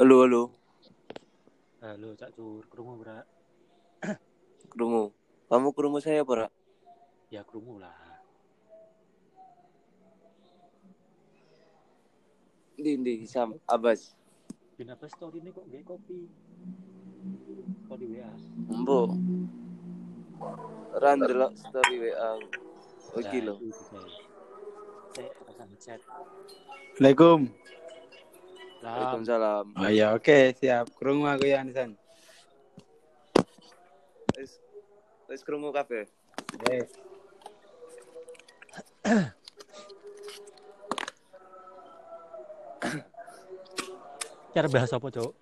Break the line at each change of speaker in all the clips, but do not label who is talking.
Halo, halo.
Halo, Cak Cur. Krungu, Bra.
Krungu. Kamu krungu saya, Bra?
Ya, krungu lah.
Di, di, Sam, Abbas.
Kenapa story ini kok gak kopi? Kok di WA?
Embo. Ran delok story WA. Gila.
itu saya. Pasang chat.
Assalamualaikum.
Waalaikumsalam.
Oh ya oke siap. Krungu aku ya Nisan.
Wis wis krungu kabeh.
Eh.
cara bahas apa, Cuk?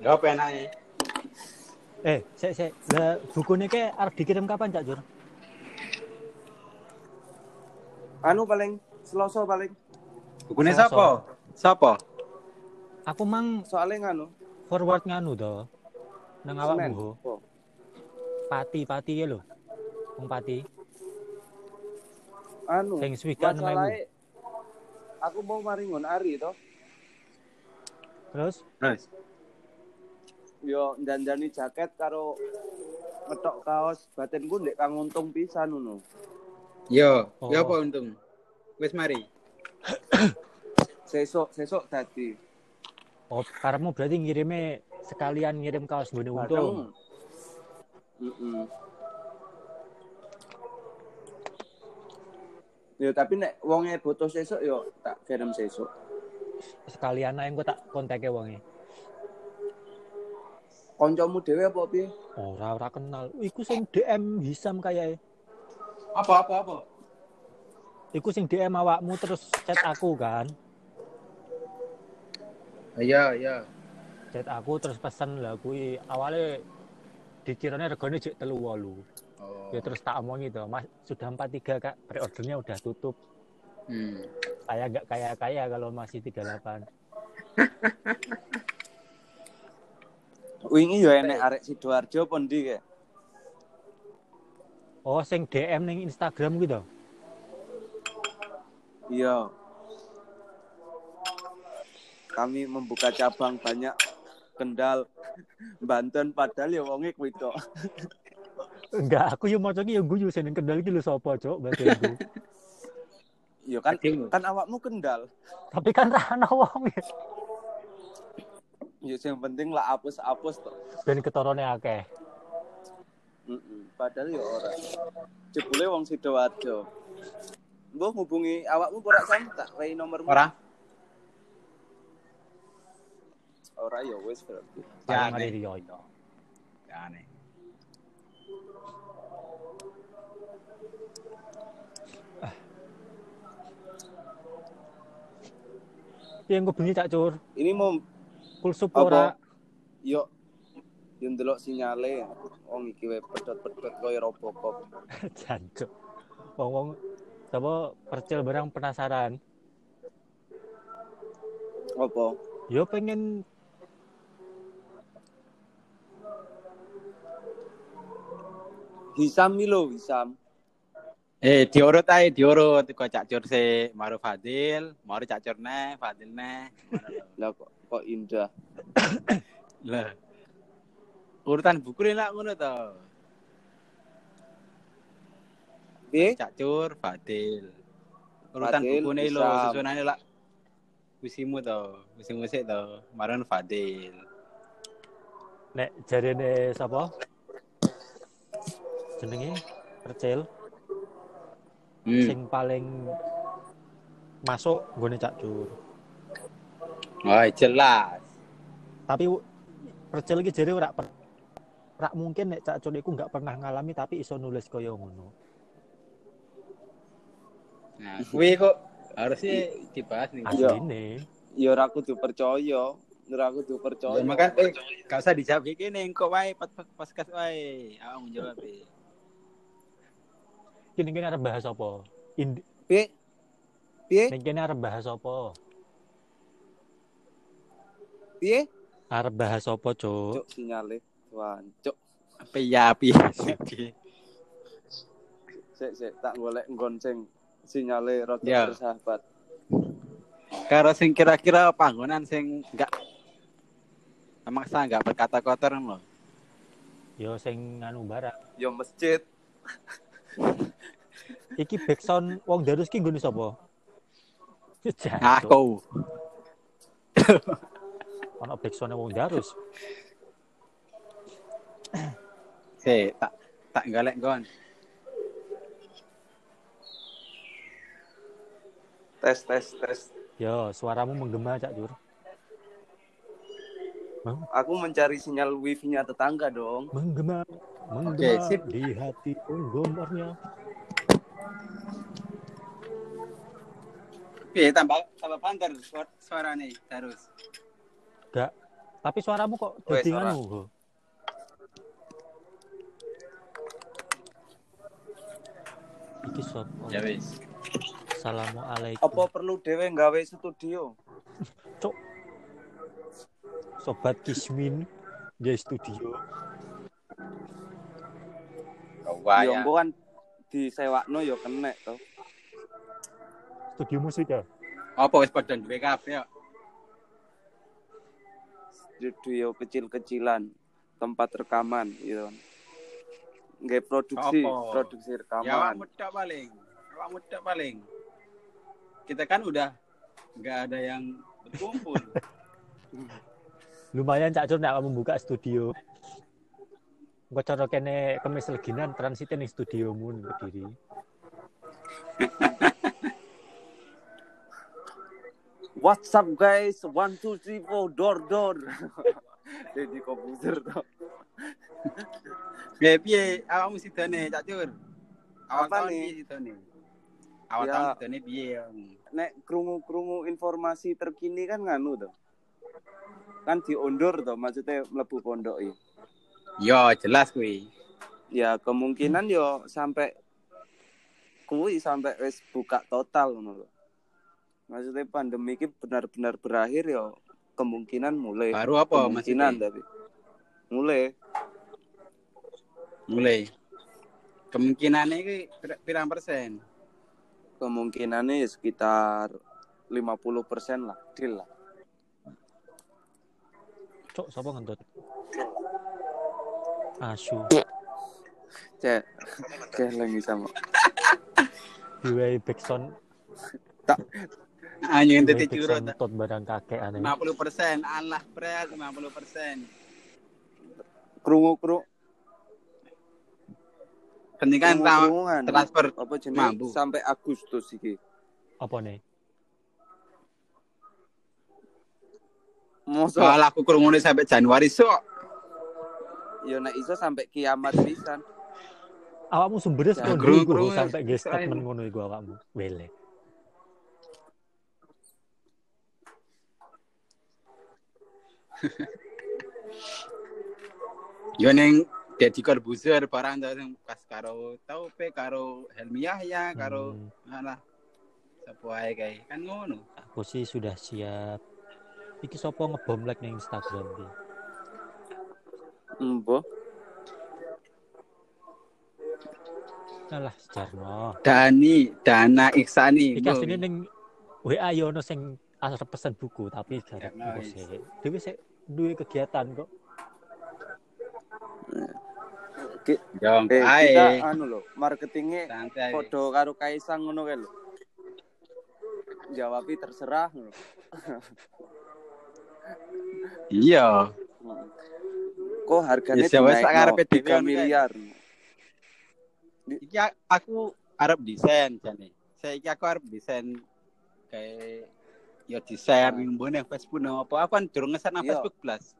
Gak apa enaknya.
Eh, sik sik. Lah bukunya ke arep dikirim kapan, Cak Cur?
Anu paling Selasa paling
Bukunya
Selasa.
siapa? Siapa?
Aku mang
soalnya nganu.
forward nganu to. Nang awakmu.
Oh.
Pati, pati ya lho. Wong pati.
Anu.
Sing swidak
Masalahe aku mau maringon Ari to.
Terus
Terus.
Yo ndandani jaket karo ngetok kaos batinku ndek kang untung pisan ngono.
Yo,
Oh.
yo apa untung? Wis mari.
Sesuk sesuk dadi.
oh, karemu berarti ngirime sekalian ngirim kaos gone untung.
Heeh. Yo tapi nek wonge butuh sesuk yo tak kirim sesuk.
Sekalian ae engko tak konteke wonge.
Koncomu dhewe apa piye?
Ora ora kenal. Iku sing DM Hisam kayak
Apa apa apa?
Iku sing DM awakmu terus chat aku kan.
Iya iya.
Chat aku terus pesan lah kuwi awalnya dikiranya regane jek telu wolu.
Oh.
Ya terus tak omongi to, Mas sudah 43 Kak, pre-ordernya udah tutup.
Hmm.
Saya gak kaya-kaya kalau masih 38.
Wingi yo enek arek Sidoarjo apa ndi ke?
Oh, sing DM ning Instagram gitu.
Iya. Kami membuka cabang banyak Kendal, Banten padahal ya wonge kuwi tok.
Enggak, aku yo maca ki yo guyu sing ning Kendal iki lho sapa, Cuk, berarti aku.
Iya kan kan awakmu Kendal.
Tapi kan ra ana wong ya.
Ya sing penting lah apus-apus tok.
Ben ketorone akeh.
Heeh. Padahal ya ora. Jebule wong Sidoarjo. Mbok ngubungi awakmu ora sam tak wei nomormu.
Ora?
Ora ya wis berarti.
Ya,
Ya, nek.
riyo yo.
Ya aneh.
Piye engko bengi Cak Cur?
Ini mau
Full ora?
yo yo ndelok sinyale wong iki wae pedot-pedot koyo Robocop.
Jancuk. Wong-wong sapa percil barang penasaran.
Apa?
Yo pengen
Hisam iki lho, Hisam.
Eh diurut ae diurut kok Cak Cur se maru Fadil, maru Cak Cur neh, Fadil neh.
Lah kok kok indah.
Lah. Urutan buku ini lah ngono to.
Piye?
Cak Cur, Fadil. Urutan
Fadil,
buku ini lho,
Isam.
susunane lah. Wisimu to, wisimu sik to, maran Fadil.
nek jarene sapa? Jenenge percil
Hmm.
sing paling masuk nggone Cak Cur.
Oh, jelas.
Tapi percil iki jare ora per- ora mungkin nek Cak Cur iku nggak pernah ngalami tapi iso nulis kaya ngono.
Nah, kuwi kok harusnya dibahas nih.
Iya.
Asline.
Ya ora kudu percaya, ora kudu percaya.
Ya, makan eh gak usah dijawab iki ning kok wae pas pas kas wae. Awak menjawab e.
Kene kene arep bahas apa? Ind
Piye? Piye?
ning kene arep bahas apa?
Piye?
Arep bahas apa, Cuk?
Cuk sinyale. Wah, cuk.
Apa ya api?
Sik sik tak golek nggon sing sinyale rada
Ya.
bersahabat.
Karo sing kira-kira panggonan sing enggak maksa enggak berkata kotor loh.
Yo sing anu barang.
Yo masjid.
Iki backsound wong Darus ki nggone sapa?
Aku.
Ono backsound wong Darus.
Si, tak tak galek gon.
Tes tes tes.
Yo, suaramu menggema Cak Dur.
Aku mencari sinyal wifi-nya tetangga dong.
Menggema, menggema
Oke, sip.
di hati penggemarnya.
Piye tambah tambah panter suara, suarane terus.
Gak. Tapi suaramu kok
ora.
anu. Iki sapa?
Ya wis.
Assalamualaikum.
Apa perlu dewe nggawe studio?
Cuk. Sobat Kismin di studio.
Yo
Waya.
engko kan disewakno yo kenek to.
Studio musik ya.
Apa wis padha duwe kabeh kok.
Studio kecil-kecilan, tempat rekaman gitu. Nggak produksi,
Apa?
produksi
Ya
rekaman.
awakmu tok paling. Awakmu tok paling. Kita kan udah nggak ada yang berkumpul.
Lumayan Cak Dur nek kamu buka studio. Engko cara kene kemis leginan transit ning studiomu ning Kediri.
What's up guys? One two three four door door. Jadi komputer to.
Piye piye awakmu sidone Cak Cur? Awak
nih?
Awak
Ya.
tahun piye? awakmu?
Nek krungu-krungu informasi terkini kan nganu to. Kan diundur to, maksudnya mlebu pondok iki.
Yo jelas kuwi.
Ya kemungkinan yo sampai kuwi sampai wis buka total ngono. Maksudnya pandemi ini benar-benar berakhir yo kemungkinan mulai.
Baru apa
kemungkinan tapi mulai
Mulai. Kemungkinannya iki pir- pirang persen?
Kemungkinannya ya sekitar 50% lah, deal lah.
Cuk, sapa ngentut? Asu.
Cek, cek lagi sama.
Diwai backsound,
Hanya yang tadi curut.
tot barang kakek aneh.
50 persen. Allah berat 50 persen.
Krungu krungu
Penting tra-
krungungan.
transfer
apa jenis
mampu.
sampai Agustus iki.
Apa nih?
Mosok
Malah aku kerungu sampai Januari sok.
yo nek iso sampai kiamat pisan.
Awakmu sumbernya
Ya,
sekolah dulu
gru-
sampai ge statement ngono iku awakmu. Wele.
Yo neng Deddy Corbuzier barang sing pas karo tau pe karo Helmi Yahya karo
Hmm,
alah sapa ae kae kan ngono.
aku sih sudah siap. Iki sopo ngebom like ning Instagram ki.
Embo.
Alah, Jarno.
Dani, Dana Iksani.
Iki asline ning WA yo ono sing arep pesen buku tapi
Ya,
buku sih. Dewe sik duwe kegiatan kok.
Ki-
Yo
Eh,
ae.
kita anu lho, marketingnya podo karo Kaisang ngono kae lho. Jawabi terserah ngono.
Iya.
Hmm. Kok harganya
Ya,
dinaikno
karepe
3
dikon,
miliar.
Iki a- aku arep desain jane. Saiki aku arep desain kayak yo desain ning mbone Facebook no apa aku kan durung ngeset nang
Iya.
Facebook plus.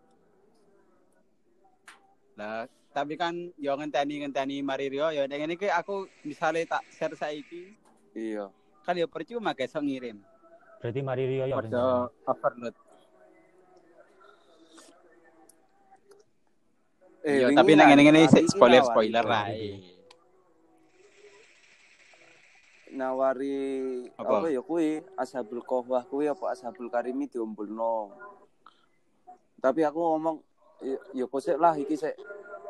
Lah, tapi kan yo ngenteni ngenteni mari yo ning ngene iki aku misale tak share saiki
Iya.
kan yo percuma guys so ngirim.
Berarti mari ya.
Padha overload.
Eh,
Yo tapi nang ngene-ngene
hari iki
spoiler spoiler
nawari.
ae.
Nawari
Apa?
apa, ya kuwi Ashabul Qahwah kuwi apa Ashabul Karimi diombulno. Tapi aku ngomong ya, ya kok sik lah iki sik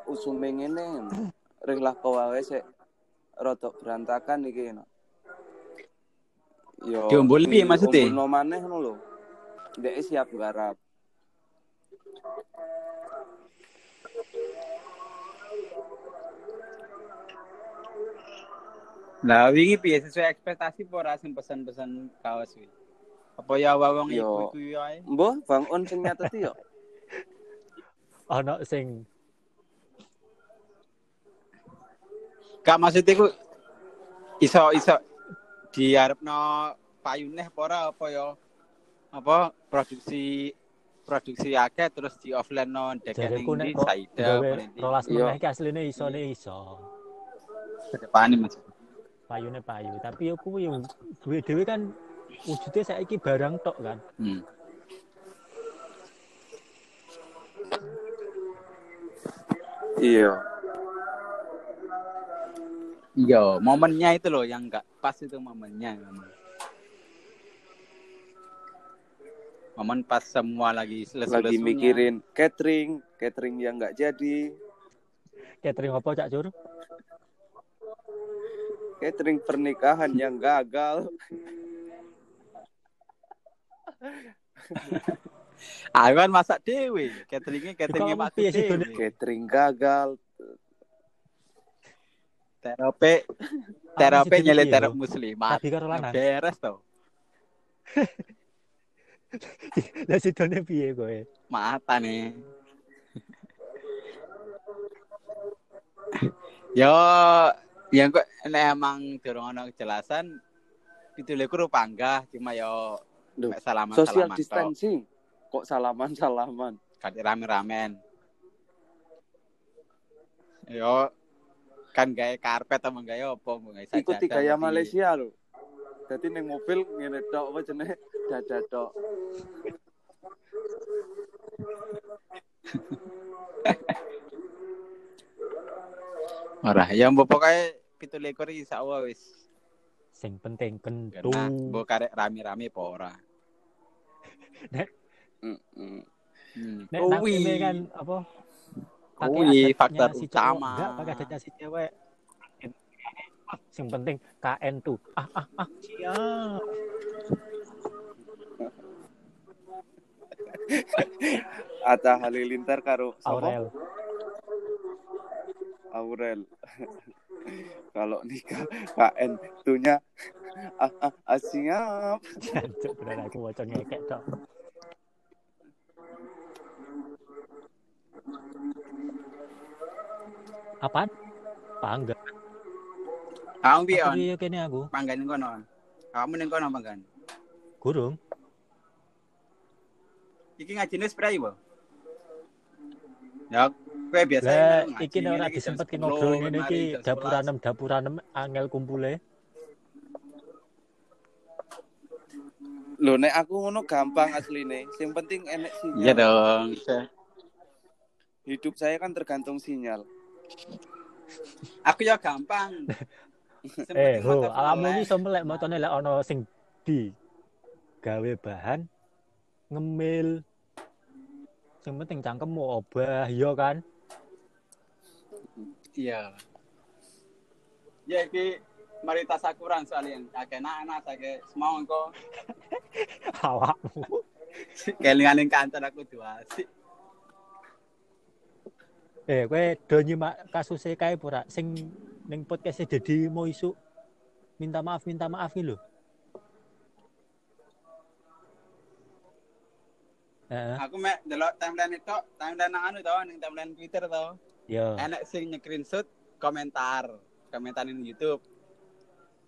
usume ngene. Rih lah kau wae sik rada berantakan iki. no. Yo.
Diomboli piye maksudnya?
Diombol no maneh ngono lho. Dek siap garap.
Lah wingi piye sesuai ekspektasi apa ora sing pesan-pesan kaos kuwi? Apa ya wong
Yo.
iku iku ae?
Mbah, Bang On sing nyateti yo.
Ono sing
Gak maksudnya ku iso iso diarepno payune apa ora apa ya? Apa produksi produksi akeh terus di offline no ndi
kok
Saida
rolas
Iya.
meneh iki asline isone iso.
Kedepane Mas.
Payune payu, tapi yo kuwi dhewe kan wujudnya saiki barang tok kan.
Hmm.
Iya.
Iya, momennya itu loh yang nggak pas itu momennya memang. Momen pas semua lagi selesai
Lagi mikirin catering, catering yang nggak jadi,
Catering apa Cak Cur?
catering pernikahan yang gagal.
Aku kan masak dewe, cateringnya cateringnya
sih,
dewe.
Catering gagal.
Terapi terapi
Apa sih,
nyelip terap muslimat.
Rabi karo lanang.
Beres tau.
Lah sidone piye kowe?
Mata nih. Yo, yang kok nek emang durung ono kejelasan itu lek panggah cuma yo
Duh,
mek salaman
Social
salaman.
Kok salaman-salaman?
Kati rame-ramen. Yo kan gawe karpet sama gawe apa mau gawe sajadah
Ikuti
apa
gaya
piye.
Malaysia lho. Jadi neng mobil ngene tok apa jenenge dada tok.
Ora, ya mbok pokoke 17 iki sakwa wis
Sing penting
kena.
kentu.
Mbok karek rame-rame apa ora.
Mm-mm.
Hmm.
Nek nang
Kuwi.
kene kan apa? pakai
Kuwi faktor
si
utama.
Enggak, pakai adatnya si cewek. Sing penting KN tuh. Ah ah ah siap.
Atta Halilintar karo?
Aurel.
Aurel. Kalau nikah KN tunya ah, ah, ah, siap.
Jancuk bener aku waca ngekek tok. Apaan? Pangga.
Kamu piye on?
Tapi kene aku.
Panggan kono. Kamu ning kono panggan.
Gurung.
Iki ngajine spray bo. Ya, kowe biasa
iki nek ora disempet
10,
ngobrol ngene iki
jam 11.
dapuranem dapuranem angel kumpule.
Loh nek aku ngono gampang asline. Yang penting enek sinyal.
Iya dong.
Hidup saya kan tergantung sinyal.
Aku ya gampang.
Eh, ho, iki iso melek motone lek ana sing di gawe bahan ngemil. Sing penting cangkemmu obah ya kan.
Iya. Ya iki mari tas akuran soalnya akeh anak akeh semua engko
Awakmu.
kelingan kantor aku dua sih.
Eh, kowe do nyimak kasus kae apa ora? Sing ning podcast Dedi mau isu minta maaf minta maaf iki lho. Heeh,
Aku mek delok timeline itu, timeline nang anu to, ning timeline Twitter to.
ya.
Enak sing nge-screenshot komentar, komentar ning YouTube.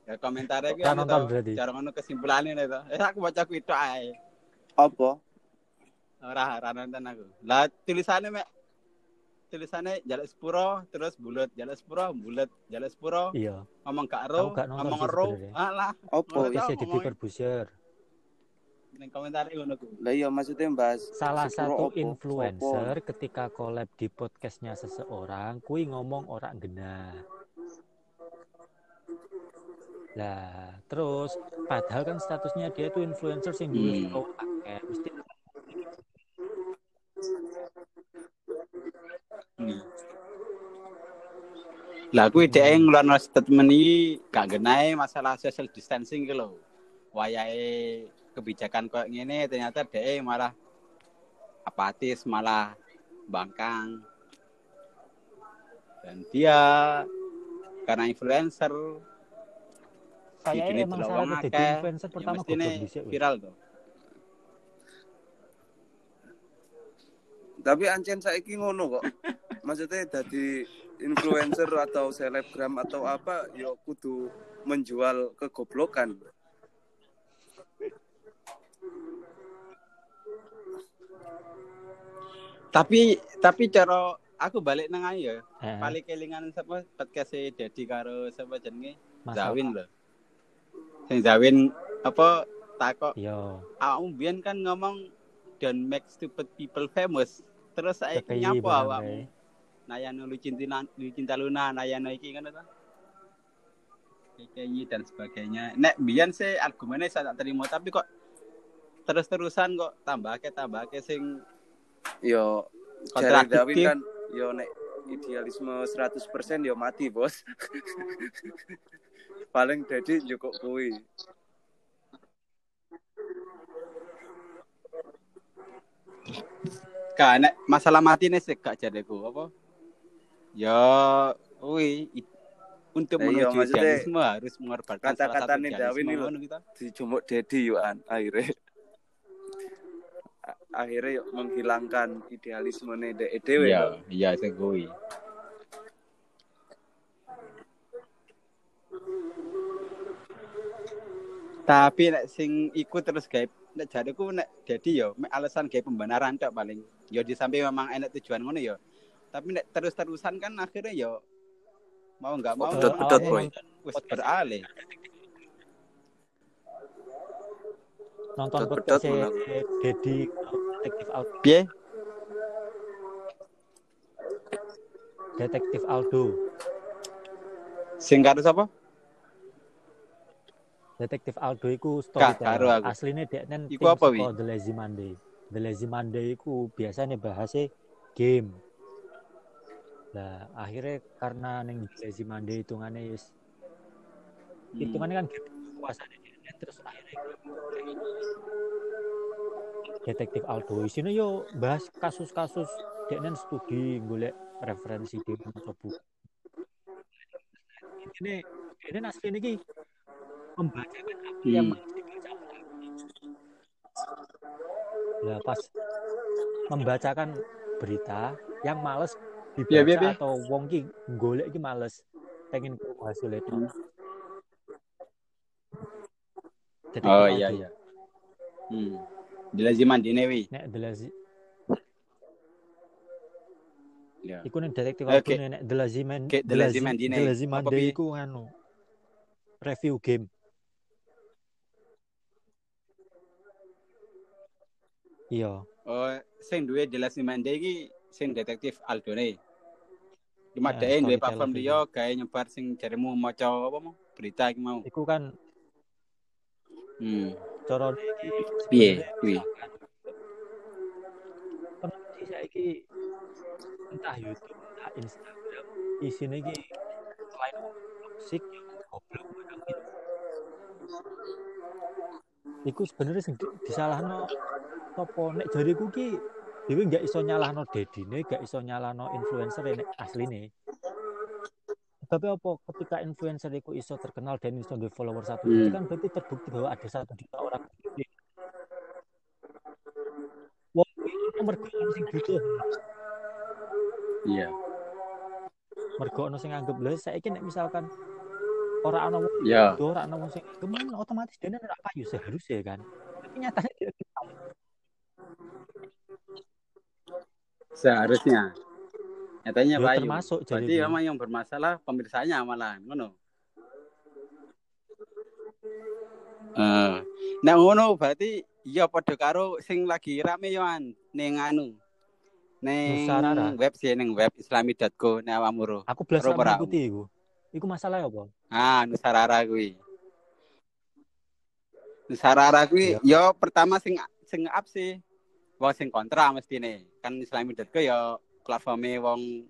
Ya komentarnya
Ora
anu
berarti?
cara ngono kesimpulannya to. Eh aku baca ku itu ae.
Apa?
Ora ora nonton aku. Lah tulisannya mek tulisannya jaluk sepuro terus bulat jaluk sepuro bulat jaluk sepuro
Iya.
ngomong gak
nonton
ngomong
sebenarnya.
alah tahu
Dedi
ngomongin.
Corbuzier.
ning komentar ngono ku
Lah iya maksudnya bahas
Salah satu
apa?
influencer ketika collab di podcastnya seseorang, kui ngomong orang genah. Lah, terus padahal kan statusnya dia itu influencer sing duwe
Hmm.
follow akeh. Mesti
Lah kuwi dhek ngeluarno statement iki gak genahe masalah social distancing ki lho. wayahe kebijakan kok ngene ternyata DE malah apatis malah bangkang dan dia karena influencer
Saya
videonya
emang salah jadi influencer
ya
pertama dhisik. weh.
viral tuh
Tapi ancen saiki ngono kok. Maksudnya jadi influencer atau selebgram atau apa yo kudu menjual kegoblokan.
tapi tapi cara aku balik nang ayo ya
Heeh.
paling kelingan sapa podcast e Dedi karo sapa jenenge Zawin lho sing Zawin apa takok
Iya.
awakmu biyen kan ngomong don't make stupid people famous terus saya nyapa awakmu
kae.
Nayano lu cinta lu cinta luna nayano iki ngono ta KKI dan sebagainya nek biyen sih argumennya saya tak terima tapi kok terus-terusan kok tambah ke tambah ke sing
Yo Jari
kontradiktif
Dawin kan yo nek idealisme 100% yo mati, Bos. Paling jadi cukup kuwi.
Gak nek masalah mati nih sih gak jadeku apa? Ya, wih, i- untuk
Lah iya,
menuju
maksudnya
idealisme harus mengorbankan
kata-kata nih
idealisme
Dawin ini
gitu.
Dijumuk Dedi yo an akhirnya. Akhirnya menghilangkan idealisme dek dhewe.
Iya, iya sing kuwi. Tapi nek sing ikut terus gawe nek jadeku nek jadi yo alasan gawe pembenaran tok paling. Yo di samping memang enak tujuan ngono yo. Tapi nek terus-terusan kan akhirnya yo mau nggak mau
Pedot-pedot,
awalnya
boy.
beralih.
Nonton podcast. Dedi Detektif Aldo.
Piye?
Detektif Aldo.
Sing karo sapa?
Detektif Aldo iku storyteller.
aku.
Aslinya dia nen
Iku apa, wi?
The Lazy Monday. The Lazy Monday iku biasanya bahasnya game. Nah, akhirnya karena neng Lazy Monday hitungannya is
Hmm.
hitungannya kan kekuasaan dia terus akhirnya Detektif Aldo isinya yo bahas kasus-kasus dia nen studi golek referensi di buku. Ini ini asli ini membacakan apa yang
Hmm.
harus dibaca Lah pas membacakan berita yang males dibaca
Iya, iya, iya.
atau wong ki golek ki males pengen krungu hasil itu.
Hmm.
Detektif
Oh iya
Aldo.
iya. Hmm. Dilaziman dine wi.
Nek delasi
Ya.
iku nek detektif
Oke.
Aldo nek delasi men
Oke, The Lazy Man dine.
delasi
Apa,
mande
Pi?
iku anu review game. Iya.
Oh, sing duwe Dilaziman iki sing detektif Aldone. Cuma
Eh,
dhek duwe platform dia gawe nyebar sing jaremu maca apa mau berita iki mau.
Iku kan
Hmm.
cara
Piye kuwi?
peneliti saiki entah YouTube, entah Instagram, isine iki selain musik ya goblok barang gitu. Iku sebenarnya sing di- disalahno sapa nek jariku ki dhewe nggak iso nyalahno dedine, nggak iso nyalahno influencer nek asline. Tapi apa ketika influencer itu iso terkenal dan iso di follower satu
Hmm.
kan berarti terbukti bahwa ada satu juta orang Wong nomor sing butuh.
Iya.
Mergo ono sing anggap lho saiki nek misalkan ora ana wong
Ya.
butuh, ora ana wong sing gemen otomatis dene ora payu seharusnya kan. Tapi nyatanya
Seharusnya. Nyatanya
Ya,
payu.
termasuk
Berarti
jadi
memang yang bermasalah pemirsanya malah ngono. Eh, nek ngono berarti ya padha karo sing lagi rame yo an ning anu. Ning
Nusarara.
web sih ning web islami.co nek awakmu ro.
aku
ora.
mengikuti iku. Iku masalah apa?
Ah, Nusarara kuwi. Nusarara kuwi yo pertama sing sing up sih wong sing kontra mestine. Kan islami.co yo platforme wong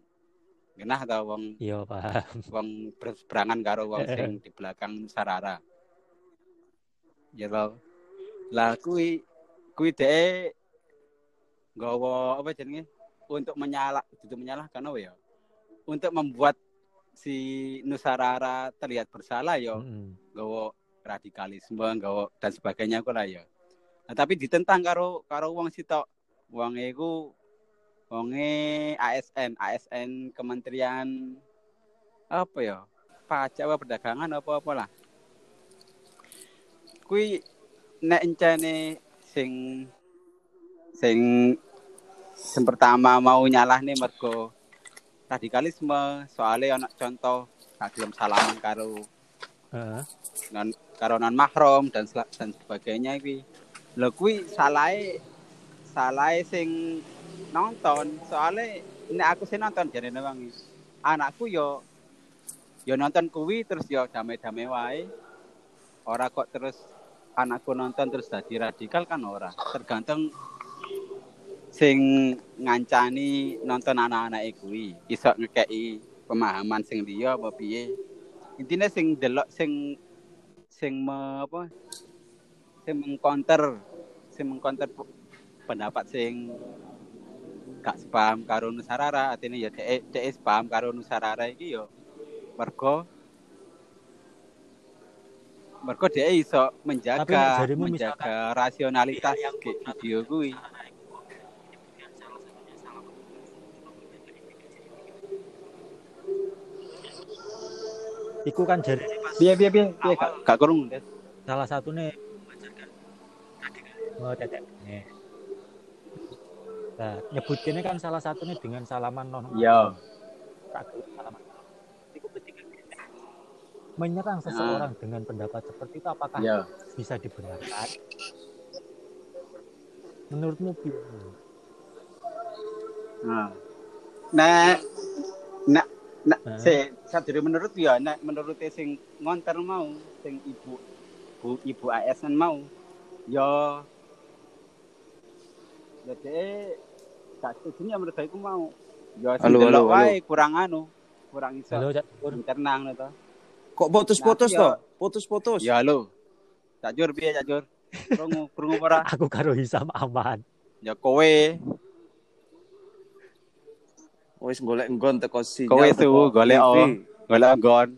genah ta wong
Iya, paham.
wong berseberangan karo wong sing di belakang Nusarara. Ya lo. Lah kui kui deh apa jenenge untuk menyalah itu menyalahkan apa ya? Untuk membuat si Nusarara terlihat bersalah ya
Mm-mm.
gawa radikalisme gawa dan sebagainya kok lah ya. Nah, tapi ditentang karo karo wong sitok. Wong iku wonge ASN, ASN Kementerian apa ya? Pajak apa perdagangan apa apa lah. Kui nek encene sing sing sing pertama mau nyalah nih mergo radikalisme soalnya anak contoh gak gelem salaman karo
Heeh.
non karo non mahram dan dan sebagainya iki. Lho kuwi salahe salahe sing nonton soalnya nek aku sing nonton jarene wangi. Anakku yo yo nonton kuwi terus yo damai-damai wae. Ora kok terus anakku nonton terus dadi radikal kan ora. Tergantung sing ngancani nonton anak-anak kuwi iso ngekeki pemahaman sing liya apa piye. Intine sing delok sing sing me, apa sing mengcounter sing mengcounter pu- pendapat sing gak sepaham karo Nusarara. Artinya ya dhek dhek sepaham karo Nusarara iki yo mergo mergo dhek iso
Tapi nek
menjaga menjaga rasionalitas ke video kuwi.
Iku kan jadi
piye piye piye? Piye gak gak kurung?
salah satu nih mau teteknya. Nah, nyebutinnya kan salah satu nih dengan salaman non
Iya.
salaman. Menyerang seseorang dengan pendapat seperti itu apakah
Iya.
bisa dibenarkan? Menurutmu piye?
Nah. Nek nek
Hah?
se sadurunge menurut ya nek menurut sing ngonter mau sing ibu bu, ibu ASN mau ya ya dhek gak setuju ya menurut aku mau ya sing
Halo,
delok
halo,
wae kurang anu kurang iso
Halo, Cak Pur.
internang to
Kok putus-putus
Nah,
toh? Putus-putus.
ya halo Cak Jur piye Cak Jur krungu krungu ora
Aku karo Hisam aman.
ya kowe
Wis golek nggon teko sinyal.
Kowe tuh golek oh. golek nggon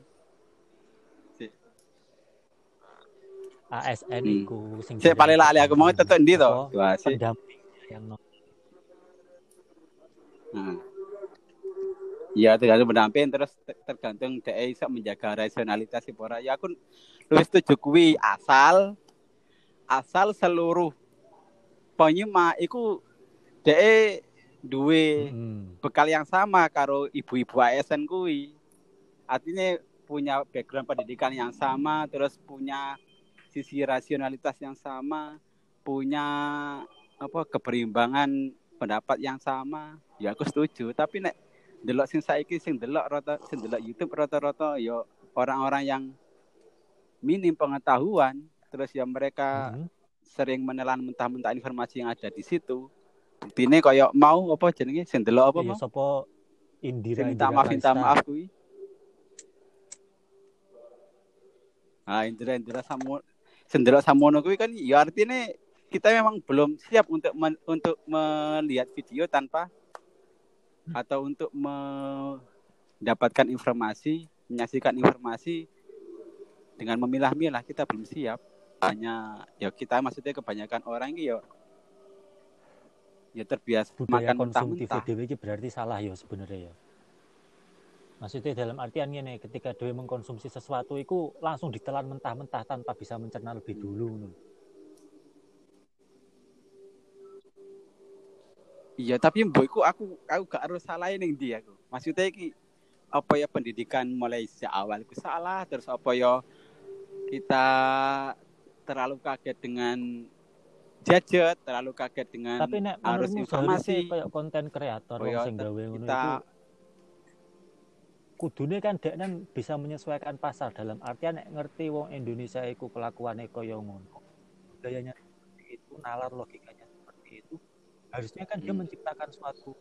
ASN
Hmm.
iku sing
sik paling lali aku mau tetek ndi to wah sik Nah. Ya tergantung pendamping terus te- tergantung dia bisa menjaga rasionalitas si pora. Ya aku luwih setuju kuwi asal asal seluruh penyimak iku dia duwe
Hmm.
bekal yang sama karo ibu-ibu ASN kuwi. Artinya punya background pendidikan yang sama, terus punya sisi rasionalitas yang sama, punya apa keberimbangan pendapat yang sama. Ya aku setuju, tapi nek delok sing saiki sing delok rata sing delok YouTube rata-rata ya orang-orang yang minim pengetahuan, terus ya mereka
Hmm.
sering menelan mentah-mentah informasi yang ada di situ. Buktine koyo mau apa jenenge sing delok apa
Iya,
mau?
sopo Indira
minta
Indira
maaf minta maaf kuwi. Ah, Indra Indra Samo Sendelok Samono kuwi kan ya artinya kita memang belum siap untuk men- untuk melihat video tanpa atau untuk mendapatkan informasi, menyaksikan informasi dengan memilah-milah kita belum siap. Hanya ya kita maksudnya kebanyakan orang ini ya ya terbiasa
budaya
makan
konsumtif dhewe iki berarti salah ya sebenarnya ya. Maksudnya dalam artian ini ketika dhewe mengkonsumsi sesuatu itu langsung ditelan mentah-mentah tanpa bisa mencerna lebih dulu. ngono.
Iya, tapi mbokku aku aku gak harus salah ning ndi aku. Maksudnya iki apa ya pendidikan mulai sejak awal itu salah terus apa ya kita terlalu kaget dengan gadget, terlalu kaget dengan
Tapi nek
arus informasi.
kayak konten kreator wong
Kaya
sing gawe ngono
kita
kudune kan dek kan bisa menyesuaikan pasar dalam artian nek ngerti wong Indonesia iku kelakuannya kaya ngono. Budayanya itu, nalar itu. Harusnya kan dia
Hmm.
menciptakan suatu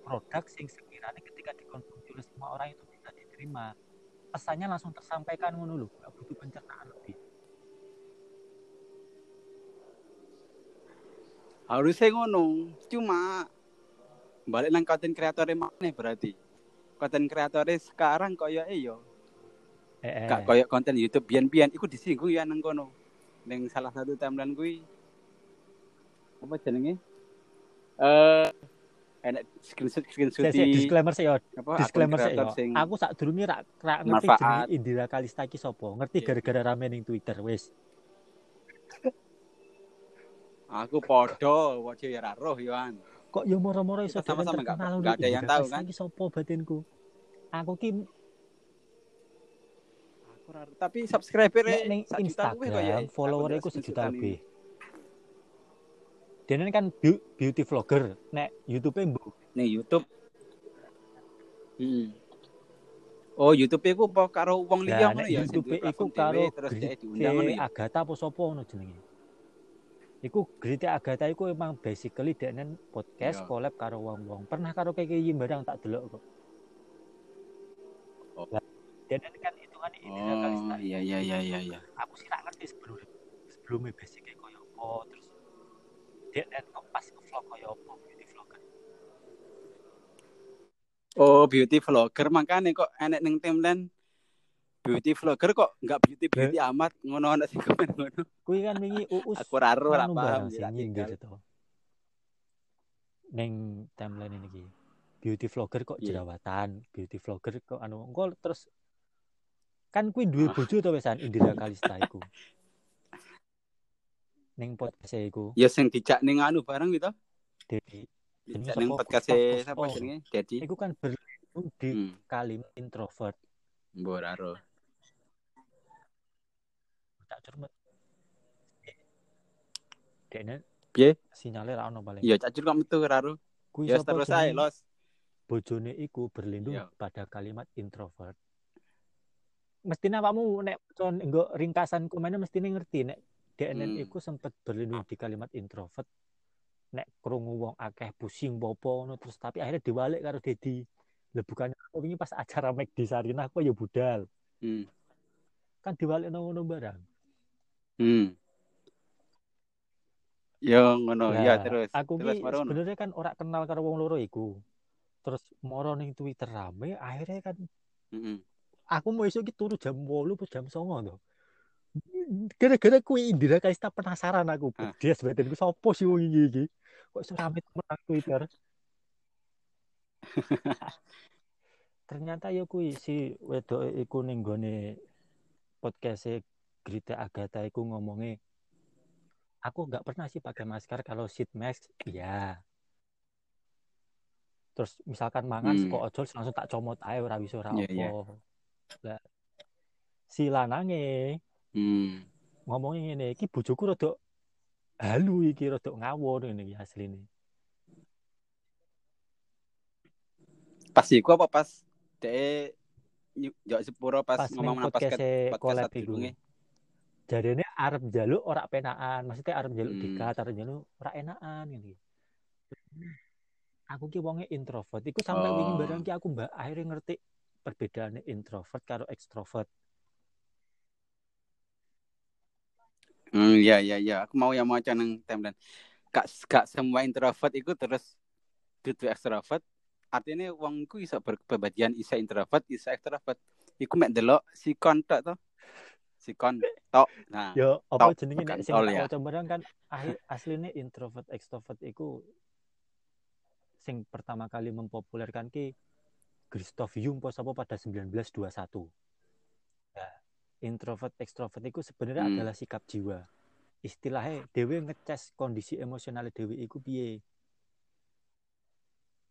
produk sing sekiranya ketika dikonsumsi oleh semua orang itu bisa diterima. Pesannya langsung tersampaikan ngono lho, gak butuh pencernaan lebih.
Harusnya ngono. Cuma balik nang konten kreatornya mana berarti. Konten kreatornya sekarang eh yo.
Eh, eh.
Koyo konten YouTube bian-bian iku disinggung ya nang kono. Ning salah satu timeline kuwi apa jenenge? Eh enak screenshot screenshot
sik, disclaimer sih yo. Disclaimer sih yo. Aku sak durunge rak rak ngerti
Manfaat.
jeneng Indira Kalista iki sapa. Ngerti
Iya.
gara-gara rame ning Twitter wis.
aku podo wae ya ra roh yoan.
Kok yo moro-moro iso
sama-sama nggak-
terkenal
nggak
nih,
ada yang tahu, kan?
Iki sapa batinku? Aku ki
Aku tapi subscriber
ning
ya.
Instagram follower iku sejuta lebih. Dene kan beau- beauty vlogger, nek YouTube-e mbok
ning YouTube. Hmm. Oh, YouTube iku apa karo wong liya
Lah
ngono
nek
ya,
YouTube iku
platform
karo
terus diundang ngono ya.
Agatha apa sapa ngono jenenge. Iku Grite Agatha iku emang basically dekne podcast
Iya.
collab karo wong-wong. Pernah karo kayak barang tak delok kok.
Oh.
Lah, dekne kan hitungane Indira Kalista.
Oh, iya iya iya iya iya.
Aku sih gak ngerti sebelumnya. Sebelumnya basicnya koyo apa dekne kok pas vlog koyo apa beauty vlogger.
Oh, beauty vlogger makane kok enek ning timeline beauty vlogger kok enggak beauty beauty amat ngono ana sing komen ngono.
Kuwi kan wingi uus
Aku ra ero ra
anu
paham ya.
nyindir to. Neng timeline ini. Beauty vlogger kok
Iya.
jerawatan, beauty vlogger kok anu engko terus kan kuwi duwe
Ah.
bojo to wesan Indira Kalista iku. Ning podcast iku.
Ya sing dijak ning anu bareng gitu.
Dedi
Dijak ning podcast
Gustaf
sapa
Kosto.
jenenge? Jadi.
iku kan berlindung di
Hmm,
kalimat introvert.
mbok ra ero.
Tak cermet. Dekne
Piye?
sinyalnya ra ono paling.
Iya, cacur kok metu ra ero.
Kuwi
Ya
sapa
terus ae? Los.
bojone iku berlindung
Iya.
pada kalimat introvert. Mestinya kamu nek nggo ringkasan komennya mestinya ngerti nek DNN
Hmm.
iku sempet berlindung di kalimat introvert. Nek krungu wong akeh pusing popo ngono terus tapi akhirnya diwalik karo Dedi. Lah bukannya aku wingi pas acara Mac di Sarinah aku ya budal.
Hmm.
Kan diwalik ngono barang.
Hmm. Ya ngono,
Lah,
ya terus.
Aku
terus
sebenarnya kan ora kenal karo wong loro iku. Terus moro ning Twitter rame akhirnya kan
Heeh.
aku mau esuk turu jam 8 apa jam 9 to. Gara-gara kuwi Indira Kalista penasaran aku.
Hah.
Dia sebenarnya sapa sih wong iki iki? Kok iso rame temen nang Twitter. Ternyata ya kuwi si wedok iku ning gone podcast Grita Agatha iku ngomongnya aku nggak pernah sih pakai masker kalau sheet mask ya terus misalkan mangan
Hmm.
kok ojol langsung tak comot ora ora apa
iya.
Lah, si lanange
Hmm.
ngomongnya ngene iki bojoku rada halu iki rada ngawur ngene iki asline
Pas iku apa pas dhek njok sepuro pas,
pas
ngomong nang podcast
podcast
sadurunge.
jarene arep njaluk ora penaan maksudnya arep njaluk
Hmm.
dikat arep njaluk ora enakan ngene aku ki wonge introvert iku wingi
Oh.
barang ki aku mbak akhirnya ngerti perbedaannya introvert karo extrovert
Hmm, ya ya ya, aku mau yang maca nang timeline. Gak gak semua introvert iku terus dudu extrovert. Artinya wong ku iso berkepribadian isa introvert, isa extrovert. Iku mek delok sikon tok to. Sikon tok. Nah,
yo apa jenenge nek sing
ya.
barang kan akhir aslinya introvert extrovert iku sing pertama kali mempopulerkan ki Christoph Jung po sapa pada 1921 nah, introvert extrovert itu sebenarnya
Hmm.
adalah sikap jiwa istilahnya dewe ngecas kondisi emosional dewe iku piye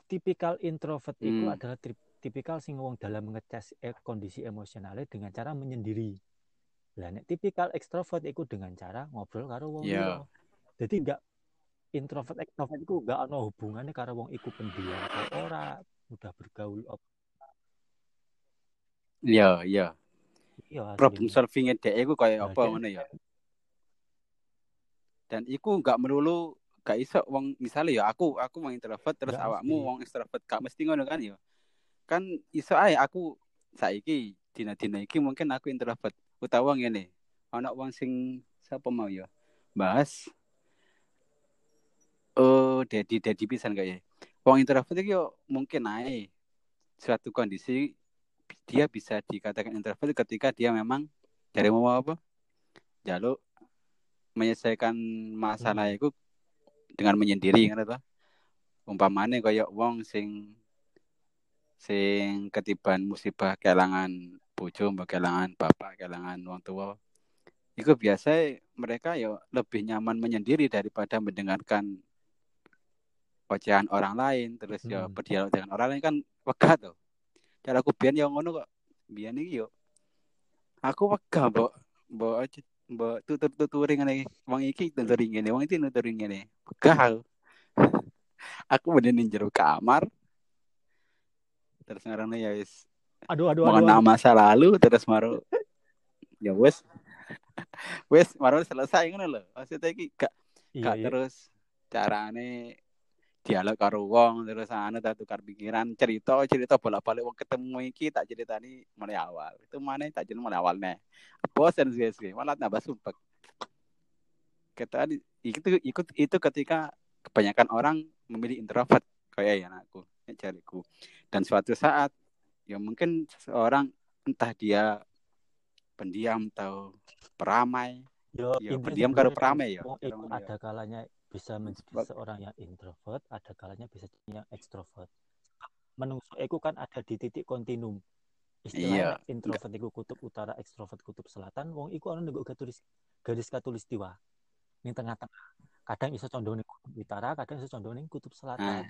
tipikal introvert itu
Hmm.
adalah tri- tipikal sing wong dalam ngecas eh, kondisi emosionalnya dengan cara menyendiri lah nek tipikal ekstrovert itu dengan cara ngobrol karo wong liya. Jadi enggak introvert ekstrovert itu enggak ana hubungannya karo wong iku pendiam ora, mudah bergaul
iya iya.
Iya,
Problem solvingnya dhek iku kaya
Nah,
apa
dia-
ngono ya. Dan iku gak melulu gak iso wong misalnya ya aku aku wong introvert terus
Nggak
awakmu
mesti.
wong extrovert gak mesti ngono kan ya. Kan iso ae aku saiki dina-dina iki mungkin aku introvert utawa ngene. Ana wong sing sapa mau ya bahas oh dedi dedi pisan kayak wong introvert itu yo mungkin naik suatu kondisi dia bisa dikatakan introvert ketika dia memang dari mau apa? Jaluk menyelesaikan masalah itu dengan menyendiri kan apa umpamane kayak wong sing sing ketiban musibah kelangan bojo kelangan bapak kelangan wong tua. Itu biasa mereka ya lebih nyaman menyendiri daripada mendengarkan ocehan orang lain terus ya
Hmm.
berdialog dengan orang lain kan wegah tuh cara aku biyen yang ngono kok. Biyen iki yo. Aku wegah mbok. Mbok aja- mbok tutur-tuturi ngene wong iki tuturi ngene wong iki nuturi ngene. Wegah aku. aku mending jero kamar. Terus ngarane ya wis.
Aduh aduh aduh.
mengenang masa lalu terus maru. Ya wes wes maru selesai ngono lho. Maksudnya iki gak
Iya,
gak
iya.
terus carane dialog karo wong terus anu tak tukar pikiran cerita cerita bolak-balik wong ketemu iki tak ceritani mulai awal. Itu mana tak cerita mulai awal nih bosan sih sih. Malah tambah sumpek. Kita di- itu ikut itu ketika kebanyakan orang memilih introvert kayak ya anakku ya cariku. Dan suatu saat ya mungkin seseorang entah dia pendiam atau peramai
Yo,
Ya, pendiam karo peramai ya, ngono ya.
ada kalanya bisa menjadi seorang yang introvert, ada kalanya bisa jadi yang ekstrovert. Menungso iku kan ada di titik kontinum. Istilahnya
Iya,
introvert iku kutub utara, ekstrovert kutub selatan, wong iku ana nego garis garis katulistiwa. Ning tengah-tengah. Kadang iso condong ning kutub utara, kadang iso condong ning kutub selatan.
Ah.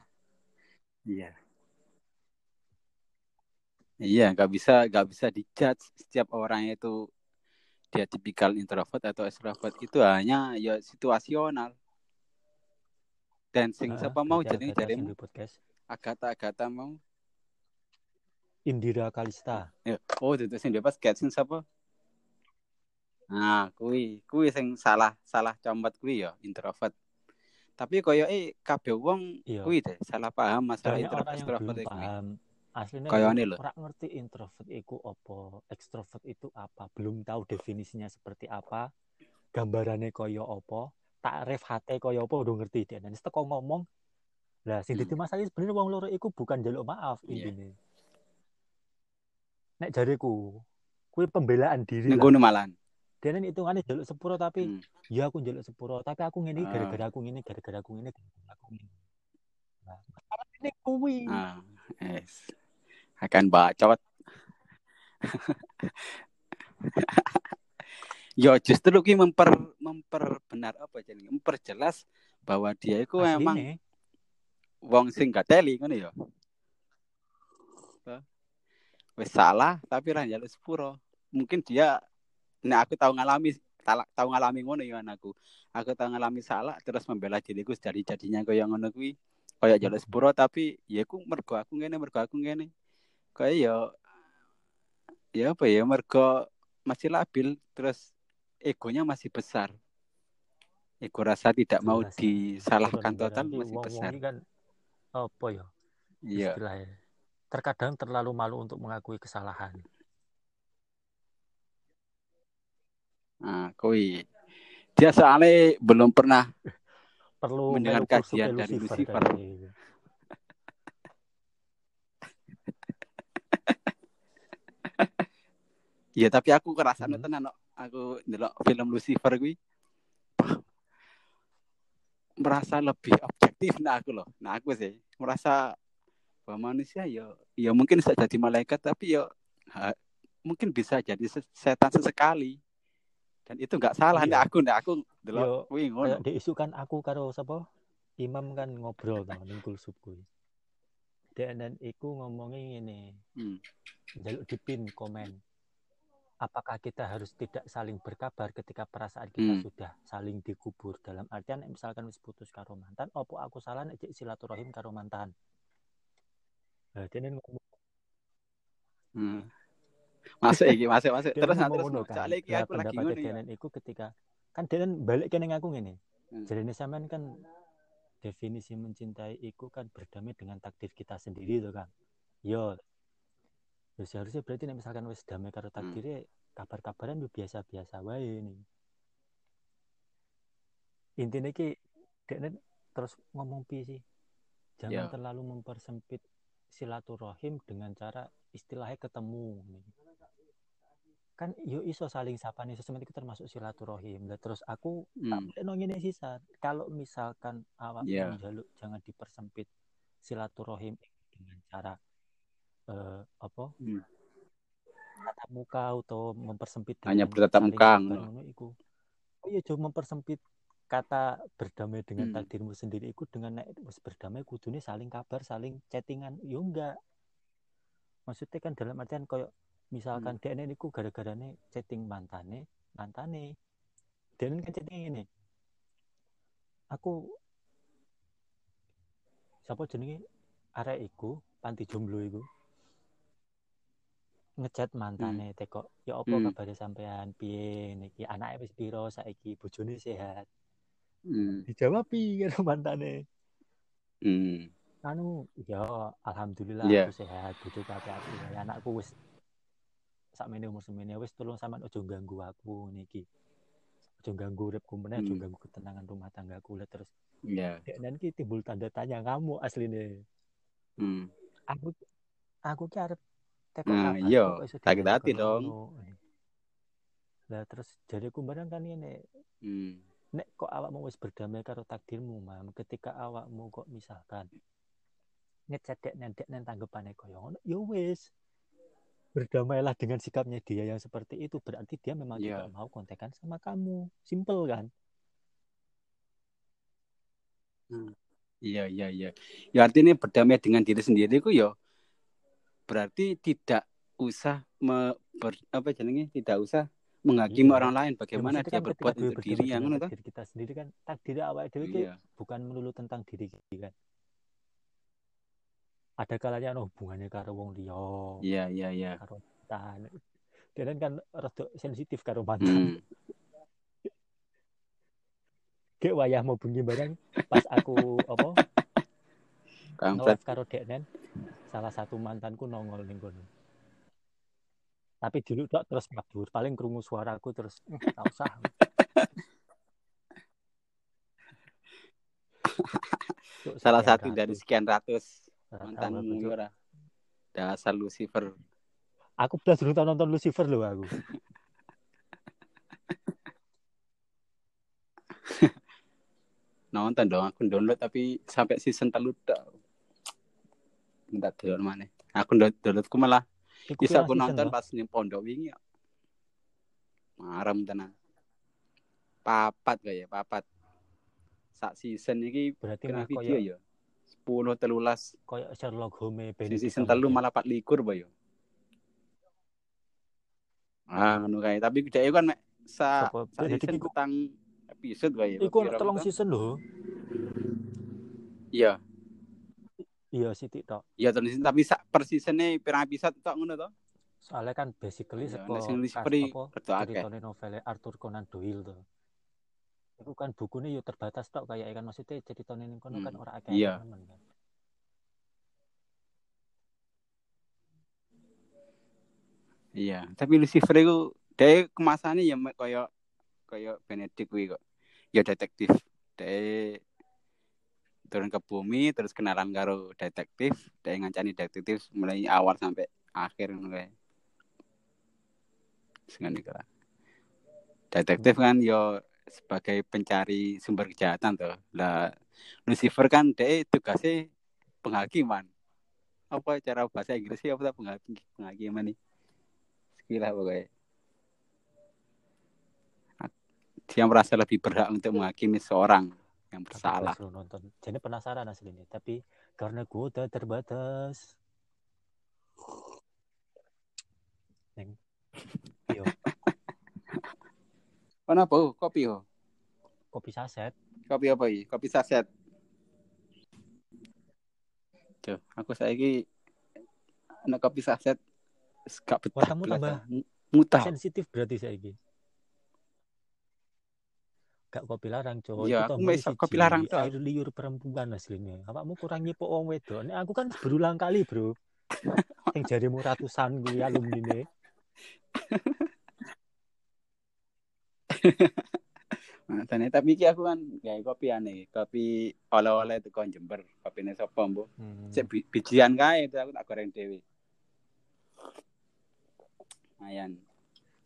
Iya. Iya, nggak bisa nggak bisa dijudge setiap orang itu dia tipikal introvert atau extrovert itu hanya ya situasional. Dan sing
Heeh,
siapa mau jadi
Agatha
jarimu
sing di podcast.
Agatha Agatha mau
Indira Kalista.
ya oh itu sing pas sing siapa nah kui kui sing salah salah combat kui ya introvert tapi koyo eh kabeh wong
Iya.
kui deh salah paham masalah
banyak
introvert extrovert
belum
iki.
paham aslinya
ini lho.
orang ngerti introvert itu apa ekstrovert itu apa belum tahu definisinya seperti apa gambarannya koyo apa takrif hati koyo apa udah ngerti dia dan teko ngomong lah sing
Hmm.
dadi masalah sebenarnya wong loro iku bukan jaluk maaf
Iya.
intine nek jariku kuwi pembelaan diri lah
kono malan
dia ini hitungannya jaluk sepuro tapi
Hmm.
ya aku jaluk sepuro tapi aku ngene
Ah.
gara-gara aku ngene gara-gara aku ngene gara-gara aku ngene nah ini kuwi
Ah, yes. Akan bacot. Yo justru ki memper memperbenar apa jadi memperjelas bahwa dia itu
Asline,
wong sing gak teli ngono ya. Wis salah tapi ra njaluk sepuro. Mungkin dia nek aku tahu ngalami tahu ngalami ngono ya anakku. Aku tahu ngalami salah terus membela diriku jadi jadinya kaya ngono kuwi. Kaya njaluk sepuro tapi ya aku mergo aku ngene mergo aku ngene. Kaya ya ya apa ya mergo masih labil terus egonya masih besar. Ego rasa tidak mau
jelas.
disalahkan
Betul,
total masih besar.
kan apa ya
Iya.
istilahnya terkadang terlalu malu untuk mengakui kesalahan
Nah, kui. Dia soalnya belum pernah
perlu
Mendengar kajian dari Lucifer.
dari-
Iya, tapi aku kerasa
Hmm.
tenan no. Aku ndelok film Lucifer kuwi. merasa lebih objektif nah aku loh. Nah, aku sih merasa bahwa manusia ya ya mungkin bisa jadi malaikat tapi ya ha- mungkin bisa jadi se- setan sesekali. Dan itu nggak salah
Iya.
nih aku nih aku
Yo,
ndelok kuwi ngono.
diisukan aku karo sapa imam kan ngobrol tau ning kulsub kuwi dan iku ngomongin ini
Hmm.
jaluk dipin komen apakah kita harus tidak saling berkabar ketika perasaan kita
Hmm.
sudah saling dikubur dalam artian misalkan wis putus karo mantan opo aku salah nek silaturahim karo mantan nah ngomong
Hmm. Masuk iki, masuk, masuk. Terus terus
kan
Soalnya iki aku lagi ngono ya.
Denen iku ketika kan Denen balik ke ning aku ngene
Hmm.
ini sampean kan definisi mencintai iku kan berdamai dengan takdir kita sendiri tuh kan yo ya seharusnya berarti nek misalkan wis damai karo
Hmm.
takdirnya kabar-kabaran yo biasa-biasa wae nih intinya ki Denen terus ngomong pi sih
Ya.
jangan terlalu mempersempit silaturahim dengan cara istilahnya ketemu kan yo iso saling sapa nih sesama itu termasuk silaturahim lah terus aku
Hmm.
tak no ngene sisa kalau misalkan awak
Ya.
menjaluk jangan dipersempit silaturahim dengan cara eh, apa
Hmm.
tatap muka atau mempersempit
Hanya bertatap muka,
iku. Oh iya coba mempersempit kata berdamai dengan
Hmm.
takdirmu sendiri iku dengan nek wis berdamai kudune saling kabar, saling chattingan. Yo enggak. Maksudnya kan dalam artian koyo misalkan
Hmm.
dia ini niku gara-garane chatting mantane, mantane. Dia kan chatting ini. Aku siapa jenenge arek iku panti jomblo iku ngechat mantane teko ya apa
Hmm.
kabare sampean piye niki anake wis piro saiki bojone sehat
Hmm.
dijawab pi karo mantane
Hmm.
anu ya alhamdulillah
Iya.
aku sehat bojoku api-api ya, anakku wis sakmene umur semene wis tolong sampean ojo ganggu aku niki ojo ganggu uripku meneh ojo
Hmm.
ganggu ketenangan rumah tanggaku lah terus
Ya.
dek nanti timbul tanda tanya kamu asline
Hmm.
aku aku ki arep teko
Nah,
kapan
iya, sakit hati dong.
lah terus jadiku barang kan ini
Hmm.
nek kok awakmu wis berdamai karo takdirmu mam ketika awakmu kok misalkan ngechat dek nen dek nen tanggepane koyo ngono ya wis berdamailah dengan sikapnya dia yang seperti itu berarti dia memang
Iya.
tidak mau kontekan sama kamu simple kan
Iya, iya, iya. Ya artinya berdamai dengan diri sendiri ku ya berarti tidak usah me, ber- apa jenenge tidak usah menghakimi
Iya.
orang lain
Ya,
bagaimana
maksudnya
dia
kan
berbuat untuk diri yang ngono
takdir kita sendiri kan takdir dhewe ki
Iya.
bukan melulu tentang diri kita kan ada kalanya ono hubungannya karo wong liya
Iya, iya, iya.
karo mantan dan kan rada sensitif karo mantan
Hmm.
Kayak wayah mau bengi barang pas aku apa
Kampret.
karo Deknen salah satu mantanku nongol ning kono. Tapi dulu tok terus kabur, paling krungu suaraku terus "Eh, tak usah.
Salah satu dari sekian ratus mantanmu
Cuk.
ora. Dasar Lucifer.
Aku belas tau nonton Lucifer loh aku.
Nonton dong, aku download tapi sampai season telu tok. Minta download mana? Aku download downloadku malah bisa aku nonton pas ning pondok wingi. ya. Marem tenan. Papat kayak papat. Sak season iki
Berarti
kena video ya. 10 telulas.
koyo Sherlock Holmes Benedict
season telu malah 4 likur boy. Ah, ngono kae. Tapi dhek kan mek sa, sa season petang episode kae.
Iku ono telung season loh.
Iya,
Iya sithik tok.
iya season tapi sak per seasone pirang episode tok ngono to.
Soalnya kan basically
Iya, akeh.
ceritane novel Arthur Conan Doyle tuh. Itu kan bukunya yo terbatas tok kayak kan maksudnya ceritane ning kono kan
Hmm,
ora akeh
iya.
temen kan.
Iya, tapi Lucifer itu dia kemasannya ya koyo koyo Benedict kuwi kok. Ya detektif. Dia turun ke bumi terus kenalan karo detektif, dia ngancani detektif mulai awal sampai akhir lah. Detektif kan yo sebagai pencari sumber kejahatan tuh. Lah Lucifer kan dia tugasnya penghakiman. Apa cara bahasa Inggrisnya apa penghakim penghakiman nih? Gila pokoknya. Dia merasa lebih berhak untuk menghakimi seorang yang bersalah.
belum nonton. Jadi penasaran aslinya, tapi karena kuota terbatas. Neng. Yo,
Kenapa? Oh, kopi oh.
kopi saset.
Kopi apa ini? Kopi saset. Tuh, aku saiki anak kopi saset gak betah. Belas,
tambah
ah. mutah.
sensitif berarti saiki. Gak kopi larang, cowok.
Iya, aku mesok kopi larang, Cok.
Air liur perempuan aslinya. Awakmu kurang nyepok wong wedok. Nek aku kan berulang kali, Bro. Yang jarimu ratusan gue alumni
Tane tapi iki aku kan gawe kopi aneh, kopi oleh-oleh teko Jember, kopine sapa mbok.
Hmm.
Sik bi- bijian kae itu aku tak goreng dhewe.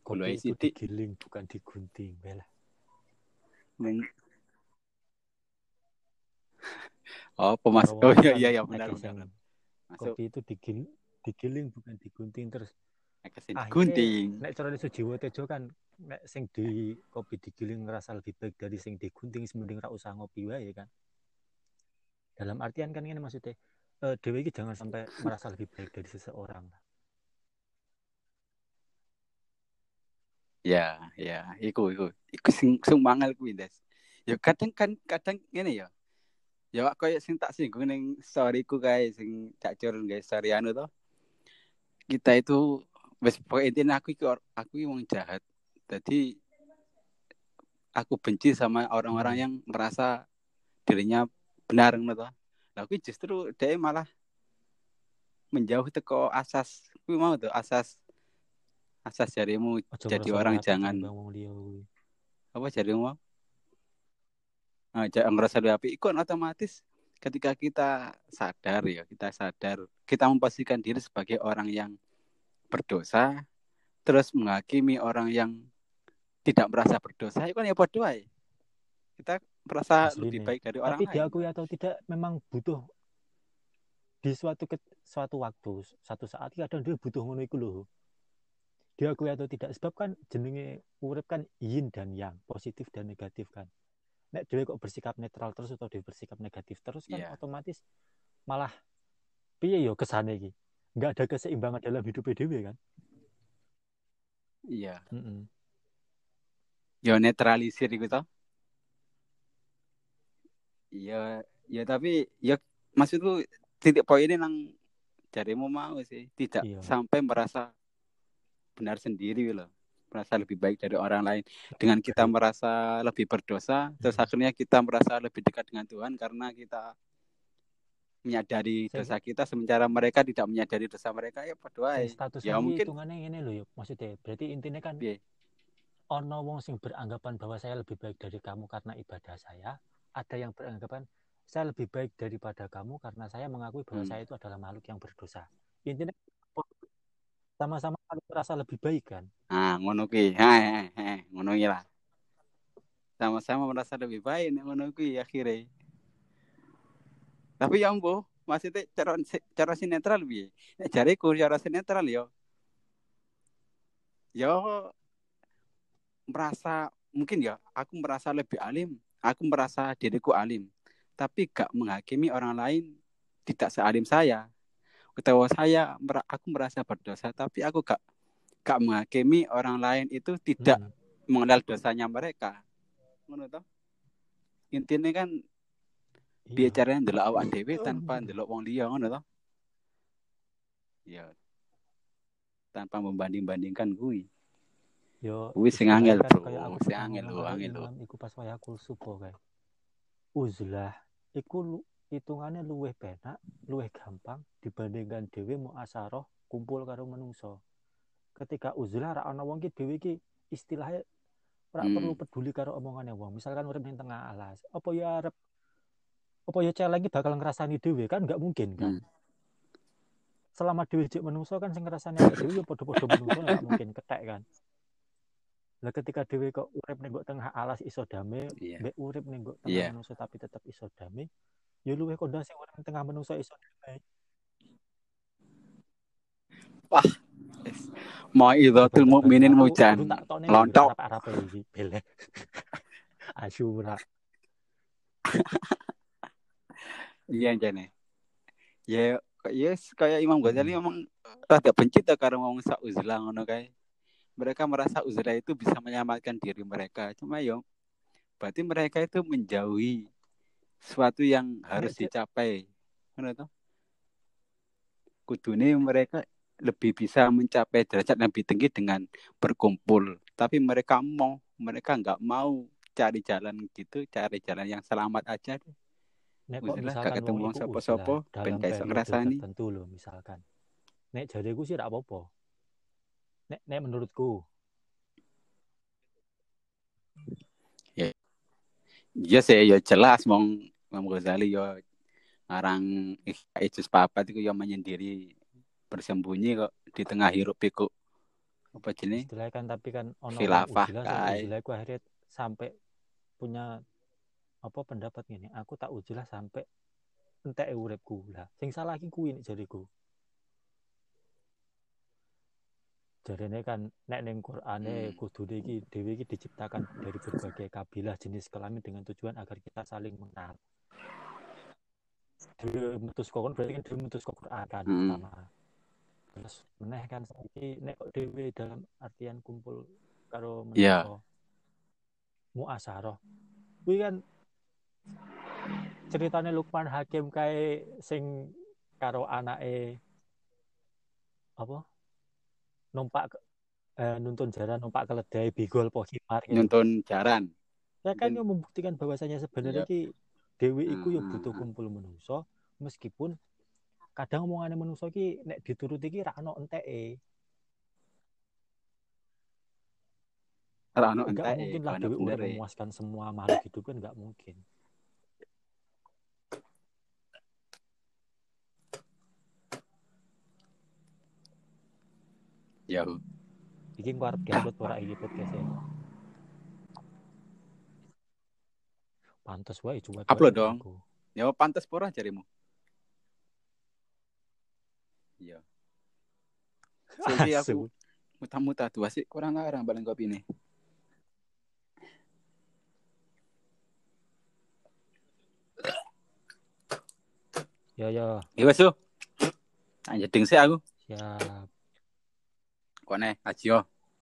Kopi
Gulai
itu
sithik
digiling bukan digunting. Belah.
Ning Oh, pemas. Oh iya iya iya benar benar. Masuk
Kopi itu digiling, digiling bukan digunting terus. Akhirnya,
gunting.
Nek cara Sujiwo Tejo kan nek sing di kopi digiling ngerasa lebih baik dari sing digunting mending ra usah ngopi wae kan. Dalam artian kan ini maksudnya eh dewe iki jangan sampai merasa lebih baik dari seseorang.
Ya, ya, iku iku. Iku sing sing mangel kuwi, Des. Ya kadang kan kadang ngene ya. Ya wak koyo sing tak singgung ning storyku kae sing cak cur guys story anu to. Kita itu wis pokoke intine aku iki aku iki wong jahat. Jadi aku benci sama orang-orang
Hmm.
yang merasa dirinya benar ngono to. Lah kuwi justru dia malah menjauh teko asas kuwi mau tuh asas asas jarimu
Ojo
jadi
ngerasa
orang jangan. Apa jarimu nah, jangan ngerasa lebih api itu kan otomatis ketika kita sadar ya kita sadar kita memposisikan diri sebagai orang yang berdosa terus menghakimi orang yang tidak merasa berdosa itu kan ya ae. kita merasa
Asli
lebih baik dari orang
Tapi
lain.
diakui atau tidak memang butuh. Di suatu ke, suatu waktu, satu saat kadang dia butuh ngono iku lho. Diakui atau tidak sebab kan jenenge urip kan yin dan yang, positif dan negatif kan. Nek dhewe kok bersikap netral terus atau dhewe bersikap negatif terus kan
Iya.
otomatis malah piye yo kesane iki? Enggak ada keseimbangan dalam hidup dhewe kan.
iya
Heeh.
ya netralisir gitu iya ya tapi ya maksudku titik poinnya nang jarimu mau sih tidak
Iya.
sampai merasa benar sendiri loh merasa lebih baik dari orang lain dengan kita merasa lebih berdosa terus
Hmm.
akhirnya kita merasa lebih dekat dengan Tuhan karena kita menyadari dosa kita sementara mereka tidak menyadari dosa mereka ya berdoa
Sing status
ya mungkin
hitungane ngene lho yo maksudnya berarti intinya kan
Piye?
ono wong sing beranggapan bahwa saya lebih baik dari kamu karena ibadah saya ada yang beranggapan saya lebih baik daripada kamu karena saya mengakui bahwa
Hmm.
saya itu adalah makhluk yang berdosa intinya sama-sama saling merasa lebih baik kan?
Ah ngono ha, ha, ngono lah. Sama-sama merasa lebih baik nek ngono kuwi akhirnya tapi ya ambo maksudnya cara cara sinetral piye? Nek jariku cara sinetral yo yo merasa mungkin ya aku merasa lebih alim. Aku merasa diriku alim. Tapi gak menghakimi orang lain tidak sealim saya ketawa saya aku merasa berdosa tapi aku gak gak menghakimi orang lain itu tidak
Mm-mm.
mengenal dosanya mereka. Toh? Intinya kan
Iya.
piye caranya ndelok awak dhewe tanpa ndelok wong liya ngono ya. Tanpa membanding-bandingkan kuwi
yo
kuwi sing angel
kan
bro. sing angel lho
karo
angel lho
imam iku pas wayah kulsupo kae uzlah iku lu- hitungannya luwih penak luwih gampang dibandingkan dhewe mau asaroh kumpul karo menungso ketika uzlah ra ana wong ki dhewe ki istilahnya ora
Hmm.
perlu peduli karo omongane wong misalkan urip ning tengah alas apa ya arep apa ya celeng ki bakal ngrasani dhewe kan nggak mungkin kan
Hmm.
selama dhewe jek menungso kan sing ngrasani awake dhewe ya padha-padha menungso nggak mungkin ketek kan lah ketika dhewe kok urip ning tengah alas iso damai
iya
mbek urip ning tengah
Iya.
menungso tapi tetap iso damai ya luwih kondang sing urip ning tengah menungso iso damai
mau idzatul mukminin mujan lontok.
arep-arep iki bele asyura
iya jane ya yes kayak Imam Ghazali
Hmm.
memang rada benci ta karo wong sak uzlah ngono kae mereka merasa uzlah itu bisa menyelamatkan diri mereka cuma yo berarti mereka itu menjauhi sesuatu yang harus dicapai. Toh kudune mereka lebih bisa mencapai derajat yang lebih tinggi dengan berkumpul. Tapi mereka mau mereka nggak mau cari jalan gitu cari jalan yang selamat aja deh.
Nek kok misalkan
ketemu
wong
sapa-sapa, ben gak iso ngrasani.
tertentu loh misalkan. Nek jariku sih rak apa-apa. Nek nek menurutku.
Iya sih, ya jelas mong Imam Ghazali yo ngarang Ijus Papat itu yang menyendiri bersembunyi kok di tengah hiruk pikuk. Apa jenis
istilahnya kan tapi kan ono
Khilafah,
aku akhirnya sampai punya apa pendapat gini aku tak ujilah sampai entek uripku. Lah sing salah iki kuwi nek jariku. Jarene kan nek ning Qur'ane
Hmm.
kudune iki dhewe iki diciptakan dari berbagai kabilah jenis kelamin dengan tujuan agar kita saling mengenal. Metus kokon berarti kan dhewe metus kok Qur'an kan
Hmm.
pertama. Terus meneh kan saiki nek kok dhewe dalam artian kumpul karo
Iya.
menapa muasaroh. Kuwi kan ceritane Lukman Hakim kae sing karo anake apa numpak eh, nuntun jaran numpak keledai bigol po himar gitu.
nyuntun jaran
Ya kan yang membuktikan bahwasanya sebenarnya
Iya.
ki dewi iku ya
Hmm,
butuh
hmm,
kumpul menungso meskipun kadang omongane menungso ki nek dituruti ki ra ono enteke.
ora ono
Enggak
entek
mungkin lah dewi udah memuaskan semua makhluk hidup kan enggak mungkin.
ya
Iki engko arep diupload ora iki podcast Pantes wae coba
Upload dong. ya pantes pura jarimu? Iya. Jadi aku muta-muta tuh sih kurang ngarang balen kopi ini.
Ya ya,
iya wes tuh anjir sih aku.
Siap.
kone yo